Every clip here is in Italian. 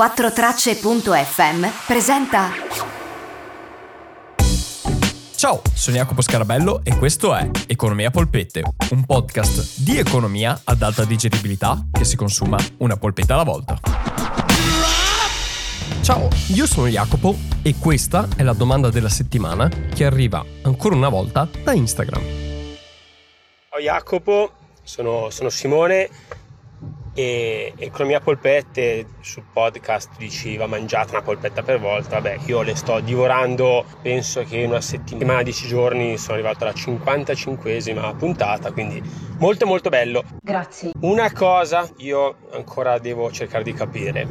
4tracce.fm presenta Ciao, sono Jacopo Scarabello e questo è Economia Polpette, un podcast di economia ad alta digeribilità che si consuma una polpetta alla volta. Ciao, io sono Jacopo e questa è la domanda della settimana che arriva ancora una volta da Instagram. Ciao Jacopo, sono, sono Simone e Economia Polpette sul podcast dici va mangiata una polpetta per volta, vabbè io le sto divorando, penso che in una settimana, 10 giorni sono arrivato alla 55esima puntata, quindi molto molto bello. Grazie. Una cosa io ancora devo cercare di capire,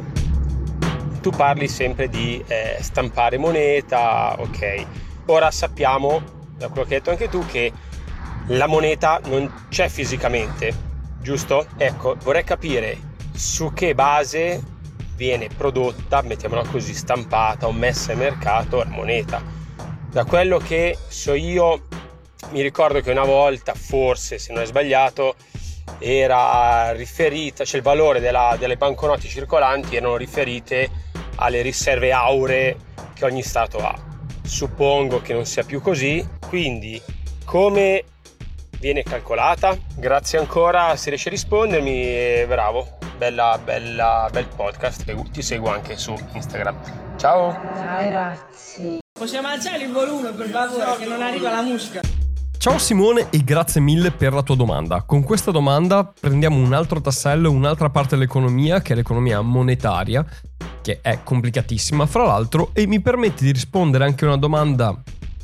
tu parli sempre di eh, stampare moneta, ok, ora sappiamo, da quello che hai detto anche tu, che la moneta non c'è fisicamente, giusto? Ecco, vorrei capire su che base viene prodotta, mettiamola così, stampata o messa in mercato la moneta. Da quello che so io, mi ricordo che una volta, forse se non è sbagliato, era riferita, cioè il valore della, delle banconote circolanti erano riferite alle riserve auree che ogni Stato ha. Suppongo che non sia più così, quindi come viene calcolata. Grazie ancora se riesci a rispondermi e bravo, bella, bella, bel podcast che ti seguo anche su Instagram. Ciao! Ciao, grazie. Possiamo alzare il volume per favore che non arriva la musica. Ciao Simone e grazie mille per la tua domanda. Con questa domanda prendiamo un altro tassello, un'altra parte dell'economia che è l'economia monetaria, che è complicatissima fra l'altro e mi permette di rispondere anche a una domanda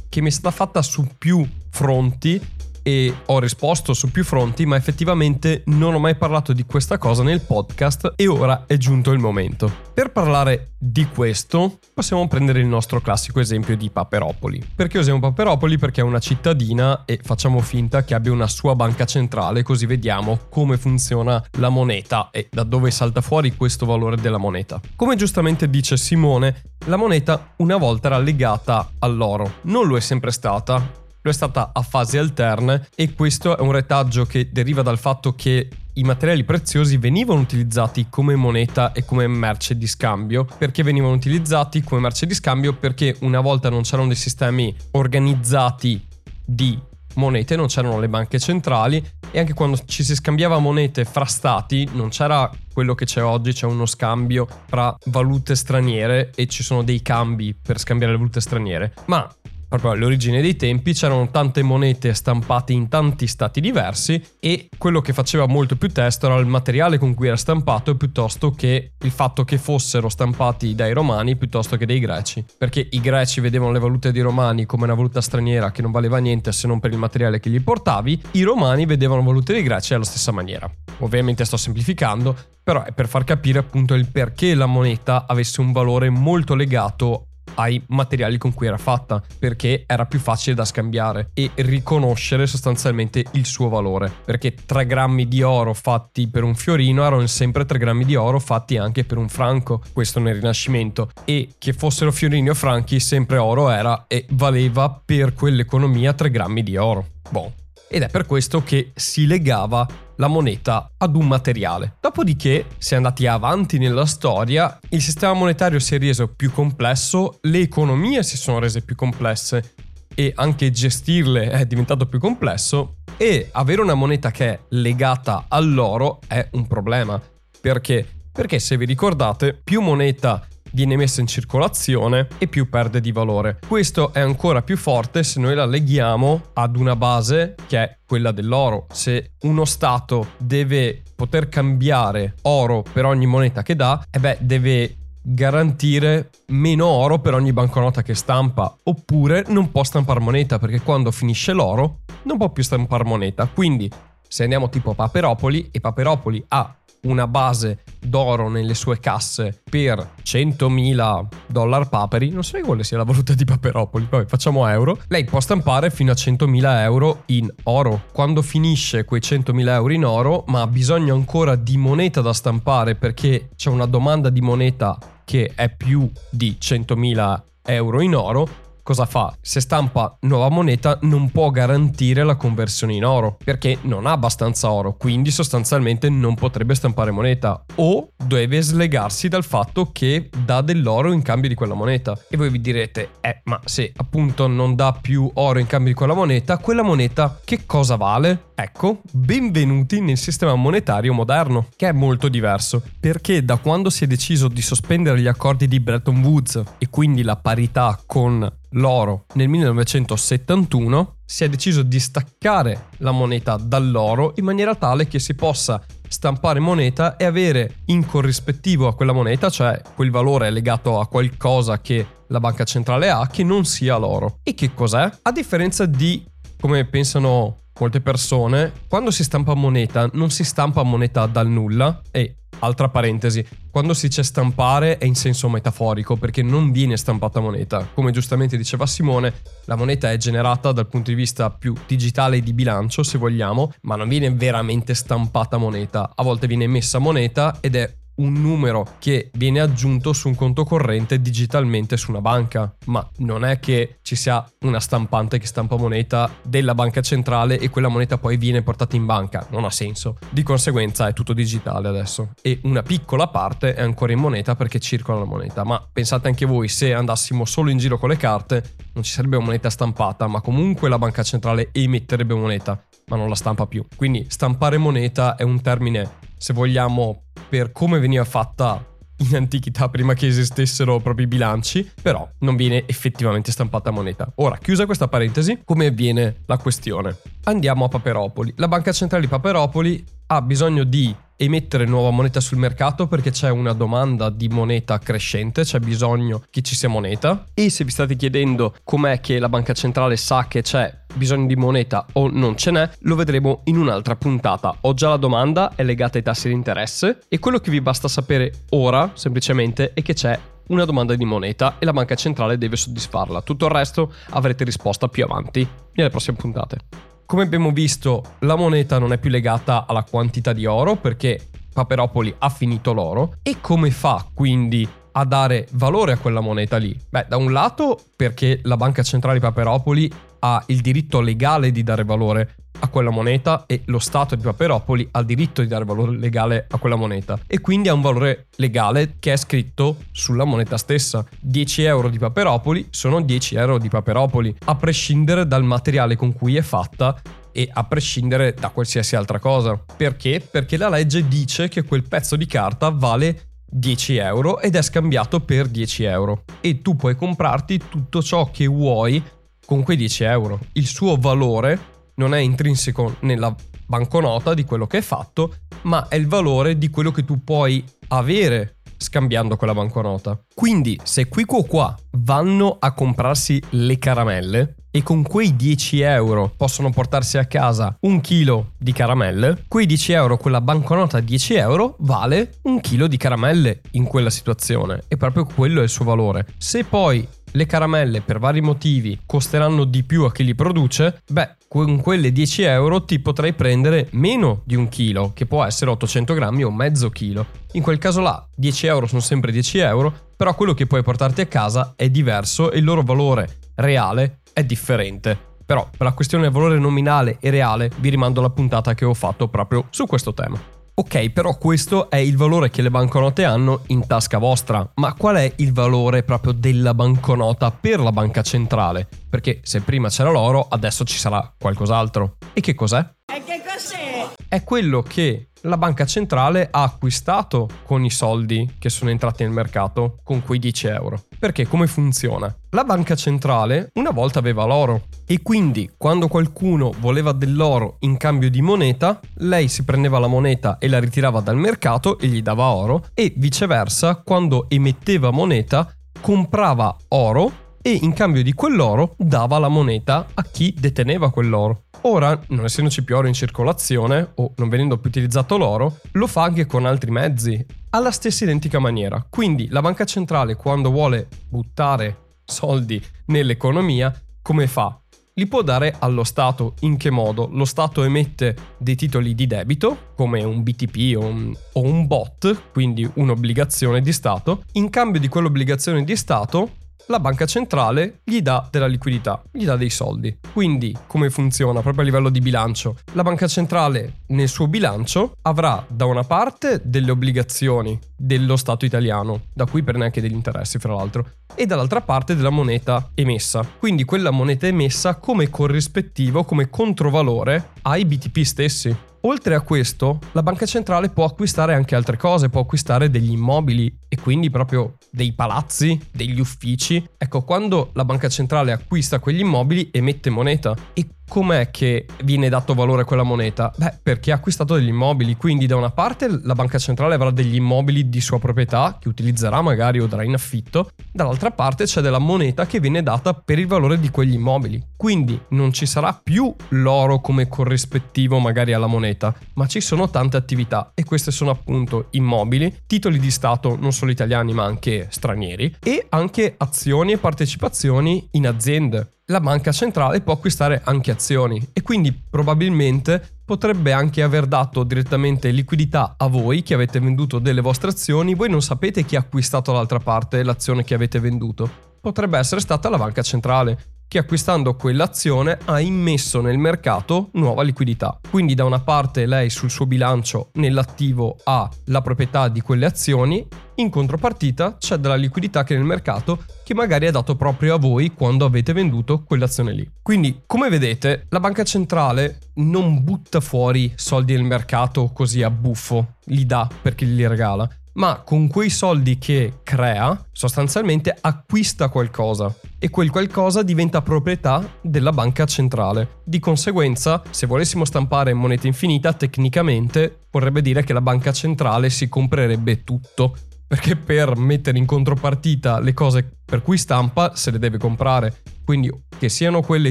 che mi è stata fatta su più fronti e ho risposto su più fronti, ma effettivamente non ho mai parlato di questa cosa nel podcast e ora è giunto il momento. Per parlare di questo possiamo prendere il nostro classico esempio di Paperopoli. Perché usiamo Paperopoli? Perché è una cittadina e facciamo finta che abbia una sua banca centrale così vediamo come funziona la moneta e da dove salta fuori questo valore della moneta. Come giustamente dice Simone, la moneta una volta era legata all'oro, non lo è sempre stata, lo è stata a fasi alterne e questo è un retaggio che deriva dal fatto che i materiali preziosi venivano utilizzati come moneta e come merce di scambio. Perché venivano utilizzati come merce di scambio? Perché una volta non c'erano dei sistemi organizzati di monete, non c'erano le banche centrali e anche quando ci si scambiava monete fra stati non c'era quello che c'è oggi, c'è uno scambio fra valute straniere e ci sono dei cambi per scambiare le valute straniere, ma proprio all'origine dei tempi c'erano tante monete stampate in tanti stati diversi e quello che faceva molto più testo era il materiale con cui era stampato piuttosto che il fatto che fossero stampati dai romani piuttosto che dai greci perché i greci vedevano le valute dei romani come una valuta straniera che non valeva niente se non per il materiale che gli portavi i romani vedevano valute dei greci alla stessa maniera. Ovviamente sto semplificando però è per far capire appunto il perché la moneta avesse un valore molto legato ai materiali con cui era fatta, perché era più facile da scambiare e riconoscere sostanzialmente il suo valore. Perché 3 grammi di oro fatti per un fiorino erano sempre 3 grammi di oro fatti anche per un franco, questo nel Rinascimento. E che fossero fiorini o franchi, sempre oro era e valeva per quell'economia 3 grammi di oro. Boh, ed è per questo che si legava la moneta ad un materiale. Dopodiché si è andati avanti nella storia, il sistema monetario si è reso più complesso, le economie si sono rese più complesse e anche gestirle è diventato più complesso e avere una moneta che è legata all'oro è un problema. Perché? Perché se vi ricordate, più moneta viene messa in circolazione e più perde di valore. Questo è ancora più forte se noi la leghiamo ad una base che è quella dell'oro. Se uno Stato deve poter cambiare oro per ogni moneta che dà, e beh, deve garantire meno oro per ogni banconota che stampa, oppure non può stampare moneta perché quando finisce l'oro non può più stampare moneta. Quindi se andiamo tipo a Paperopoli e Paperopoli ha una base d'oro nelle sue casse per 100.000 dollari paperi, non so quale sia la valuta di Paperopoli, poi facciamo euro, lei può stampare fino a 100.000 euro in oro. Quando finisce quei 100.000 euro in oro, ma ha bisogno ancora di moneta da stampare perché c'è una domanda di moneta che è più di 100.000 euro in oro, cosa fa? Se stampa nuova moneta non può garantire la conversione in oro perché non ha abbastanza oro, quindi sostanzialmente non potrebbe stampare moneta o deve slegarsi dal fatto che dà dell'oro in cambio di quella moneta. E voi vi direte, eh, ma se appunto non dà più oro in cambio di quella moneta, quella moneta che cosa vale? Ecco, benvenuti nel sistema monetario moderno, che è molto diverso, perché da quando si è deciso di sospendere gli accordi di Bretton Woods e quindi la parità con l'oro nel 1971, si è deciso di staccare la moneta dall'oro in maniera tale che si possa stampare moneta e avere in corrispettivo a quella moneta, cioè quel valore legato a qualcosa che la banca centrale ha, che non sia l'oro. E che cos'è? A differenza di come pensano molte persone, quando si stampa moneta non si stampa moneta dal nulla e Altra parentesi, quando si dice stampare è in senso metaforico perché non viene stampata moneta. Come giustamente diceva Simone, la moneta è generata dal punto di vista più digitale di bilancio, se vogliamo, ma non viene veramente stampata moneta. A volte viene messa moneta ed è un numero che viene aggiunto su un conto corrente digitalmente su una banca, ma non è che ci sia una stampante che stampa moneta della banca centrale e quella moneta poi viene portata in banca, non ha senso. Di conseguenza è tutto digitale adesso e una piccola parte è ancora in moneta perché circola la moneta, ma pensate anche voi se andassimo solo in giro con le carte non ci sarebbe moneta stampata, ma comunque la banca centrale emetterebbe moneta, ma non la stampa più. Quindi stampare moneta è un termine se vogliamo, per come veniva fatta in antichità prima che esistessero proprio i bilanci, però non viene effettivamente stampata moneta. Ora, chiusa questa parentesi, come avviene la questione? Andiamo a Paperopoli. La Banca Centrale di Paperopoli ha bisogno di emettere nuova moneta sul mercato perché c'è una domanda di moneta crescente, c'è bisogno che ci sia moneta e se vi state chiedendo com'è che la banca centrale sa che c'è bisogno di moneta o non ce n'è, lo vedremo in un'altra puntata. Ho già la domanda, è legata ai tassi di interesse e quello che vi basta sapere ora semplicemente è che c'è una domanda di moneta e la banca centrale deve soddisfarla. Tutto il resto avrete risposta più avanti nelle prossime puntate. Come abbiamo visto, la moneta non è più legata alla quantità di oro perché Paperopoli ha finito l'oro. E come fa quindi a dare valore a quella moneta lì? Beh, da un lato perché la Banca Centrale di Paperopoli ha il diritto legale di dare valore a quella moneta e lo Stato di Paperopoli ha il diritto di dare valore legale a quella moneta e quindi ha un valore legale che è scritto sulla moneta stessa. 10 euro di Paperopoli sono 10 euro di Paperopoli, a prescindere dal materiale con cui è fatta e a prescindere da qualsiasi altra cosa. Perché? Perché la legge dice che quel pezzo di carta vale 10 euro ed è scambiato per 10 euro e tu puoi comprarti tutto ciò che vuoi con quei 10 euro. Il suo valore non è intrinseco nella banconota di quello che è fatto, ma è il valore di quello che tu puoi avere scambiando quella banconota. Quindi, se qui qua qua vanno a comprarsi le caramelle e con quei 10 euro possono portarsi a casa un chilo di caramelle, quei 10 euro, quella banconota 10 euro vale un chilo di caramelle in quella situazione e proprio quello è il suo valore. Se poi le caramelle per vari motivi costeranno di più a chi li produce, beh, con quelle 10 euro ti potrai prendere meno di un chilo, che può essere 800 grammi o mezzo chilo. In quel caso là, 10 euro sono sempre 10 euro, però quello che puoi portarti a casa è diverso e il loro valore reale è differente. Però per la questione del valore nominale e reale vi rimando alla puntata che ho fatto proprio su questo tema. Ok, però questo è il valore che le banconote hanno in tasca vostra, ma qual è il valore proprio della banconota per la banca centrale? Perché se prima c'era l'oro, adesso ci sarà qualcos'altro. E che cos'è? E che cos'è? È quello che la banca centrale ha acquistato con i soldi che sono entrati nel mercato, con quei 10 euro. Perché come funziona? La banca centrale una volta aveva l'oro e quindi quando qualcuno voleva dell'oro in cambio di moneta, lei si prendeva la moneta e la ritirava dal mercato e gli dava oro e viceversa quando emetteva moneta comprava oro e in cambio di quell'oro dava la moneta a chi deteneva quell'oro. Ora, non essendoci più oro in circolazione o non venendo più utilizzato l'oro, lo fa anche con altri mezzi, alla stessa identica maniera. Quindi la banca centrale quando vuole buttare soldi nell'economia, come fa? Li può dare allo Stato in che modo? Lo Stato emette dei titoli di debito, come un BTP o un, o un bot, quindi un'obbligazione di Stato. In cambio di quell'obbligazione di Stato, la banca centrale gli dà della liquidità, gli dà dei soldi. Quindi come funziona proprio a livello di bilancio? La banca centrale nel suo bilancio avrà da una parte delle obbligazioni dello Stato italiano, da cui prende anche degli interessi fra l'altro, e dall'altra parte della moneta emessa. Quindi quella moneta emessa come corrispettivo, come controvalore ai BTP stessi. Oltre a questo, la banca centrale può acquistare anche altre cose, può acquistare degli immobili e quindi proprio dei palazzi, degli uffici. Ecco, quando la banca centrale acquista quegli immobili emette moneta e com'è che viene dato valore a quella moneta? Beh, perché ha acquistato degli immobili, quindi da una parte la banca centrale avrà degli immobili di sua proprietà che utilizzerà magari o darà in affitto, dall'altra parte c'è della moneta che viene data per il valore di quegli immobili. Quindi non ci sarà più l'oro come corrispettivo magari alla moneta, ma ci sono tante attività e queste sono appunto immobili, titoli di Stato non solo italiani ma anche stranieri e anche azioni e partecipazioni in aziende la banca centrale può acquistare anche azioni e quindi probabilmente potrebbe anche aver dato direttamente liquidità a voi che avete venduto delle vostre azioni, voi non sapete chi ha acquistato dall'altra parte l'azione che avete venduto. Potrebbe essere stata la banca centrale che acquistando quell'azione ha immesso nel mercato nuova liquidità. Quindi da una parte lei sul suo bilancio nell'attivo ha la proprietà di quelle azioni, in contropartita c'è della liquidità che nel mercato che magari è dato proprio a voi quando avete venduto quell'azione lì. Quindi, come vedete, la banca centrale non butta fuori soldi nel mercato così a buffo, li dà perché li regala, ma con quei soldi che crea sostanzialmente acquista qualcosa e quel qualcosa diventa proprietà della banca centrale. Di conseguenza, se volessimo stampare moneta infinita, tecnicamente vorrebbe dire che la banca centrale si comprerebbe tutto, perché per mettere in contropartita le cose per cui stampa se le deve comprare. Quindi che siano quelle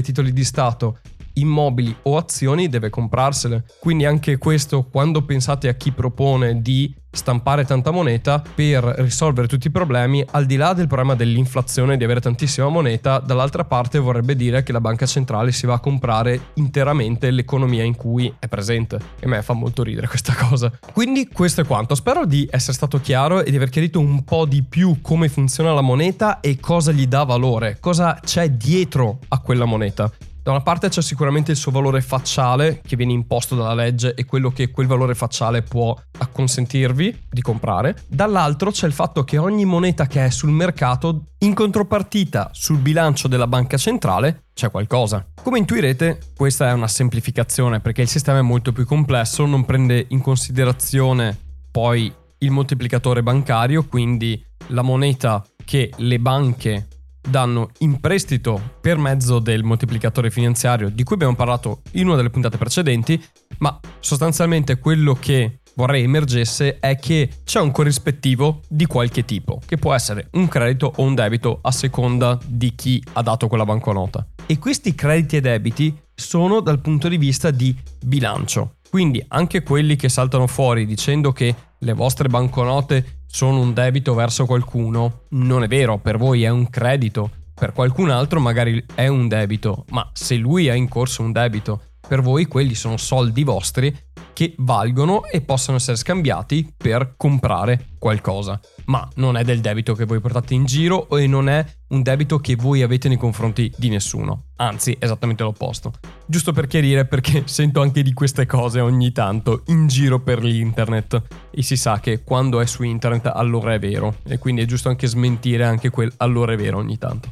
titoli di Stato immobili o azioni deve comprarsele. Quindi anche questo quando pensate a chi propone di stampare tanta moneta per risolvere tutti i problemi, al di là del problema dell'inflazione di avere tantissima moneta, dall'altra parte vorrebbe dire che la banca centrale si va a comprare interamente l'economia in cui è presente. E a me fa molto ridere questa cosa. Quindi questo è quanto. Spero di essere stato chiaro e di aver chiarito un po' di più come funziona la moneta e cosa gli dà valore, cosa c'è dietro a quella moneta. Da una parte c'è sicuramente il suo valore facciale che viene imposto dalla legge e quello che quel valore facciale può acconsentirvi di comprare. Dall'altro c'è il fatto che ogni moneta che è sul mercato, in contropartita sul bilancio della banca centrale, c'è qualcosa. Come intuirete, questa è una semplificazione perché il sistema è molto più complesso, non prende in considerazione poi il moltiplicatore bancario, quindi la moneta che le banche danno in prestito per mezzo del moltiplicatore finanziario di cui abbiamo parlato in una delle puntate precedenti, ma sostanzialmente quello che vorrei emergesse è che c'è un corrispettivo di qualche tipo, che può essere un credito o un debito a seconda di chi ha dato quella banconota. E questi crediti e debiti sono dal punto di vista di bilancio. Quindi anche quelli che saltano fuori dicendo che le vostre banconote sono un debito verso qualcuno, non è vero, per voi è un credito, per qualcun altro magari è un debito, ma se lui ha in corso un debito, per voi quelli sono soldi vostri che valgono e possono essere scambiati per comprare qualcosa. Ma non è del debito che voi portate in giro e non è un debito che voi avete nei confronti di nessuno. Anzi, esattamente l'opposto. Giusto per chiarire perché sento anche di queste cose ogni tanto in giro per l'internet e si sa che quando è su internet allora è vero e quindi è giusto anche smentire anche quel allora è vero ogni tanto.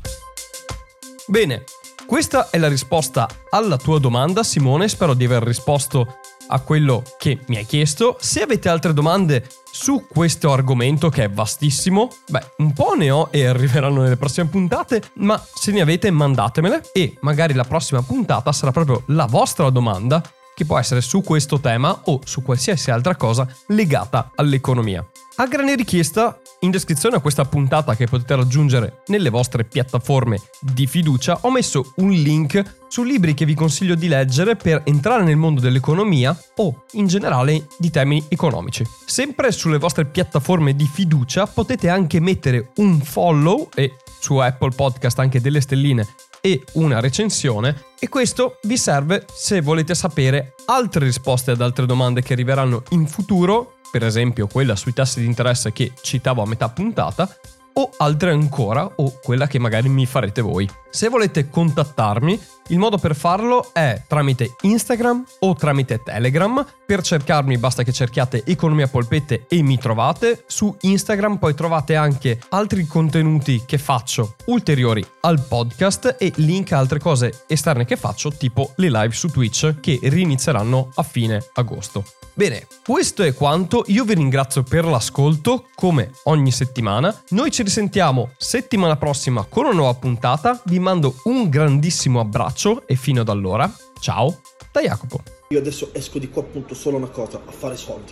Bene, questa è la risposta alla tua domanda Simone, spero di aver risposto a quello che mi hai chiesto. Se avete altre domande su questo argomento che è vastissimo, beh, un po' ne ho e arriveranno nelle prossime puntate, ma se ne avete mandatemele e magari la prossima puntata sarà proprio la vostra domanda che può essere su questo tema o su qualsiasi altra cosa legata all'economia. A grande richiesta, in descrizione a questa puntata che potete raggiungere nelle vostre piattaforme di fiducia, ho messo un link su libri che vi consiglio di leggere per entrare nel mondo dell'economia o in generale di temi economici. Sempre sulle vostre piattaforme di fiducia potete anche mettere un follow e su Apple Podcast anche delle stelline e una recensione. E questo vi serve se volete sapere altre risposte ad altre domande che arriveranno in futuro, per esempio quella sui tassi di interesse che citavo a metà puntata, o altre ancora o quella che magari mi farete voi. Se volete contattarmi, il modo per farlo è tramite Instagram o tramite Telegram. Per cercarmi basta che cerchiate Economia Polpette e mi trovate. Su Instagram poi trovate anche altri contenuti che faccio ulteriori al podcast e link a altre cose esterne che faccio tipo le live su Twitch che rinizieranno a fine agosto. Bene, questo è quanto, io vi ringrazio per l'ascolto, come ogni settimana. Noi ci risentiamo settimana prossima con una nuova puntata, vi mando un grandissimo abbraccio e fino ad allora, ciao da Jacopo. Io adesso esco di qua appunto solo una cosa, a fare soldi.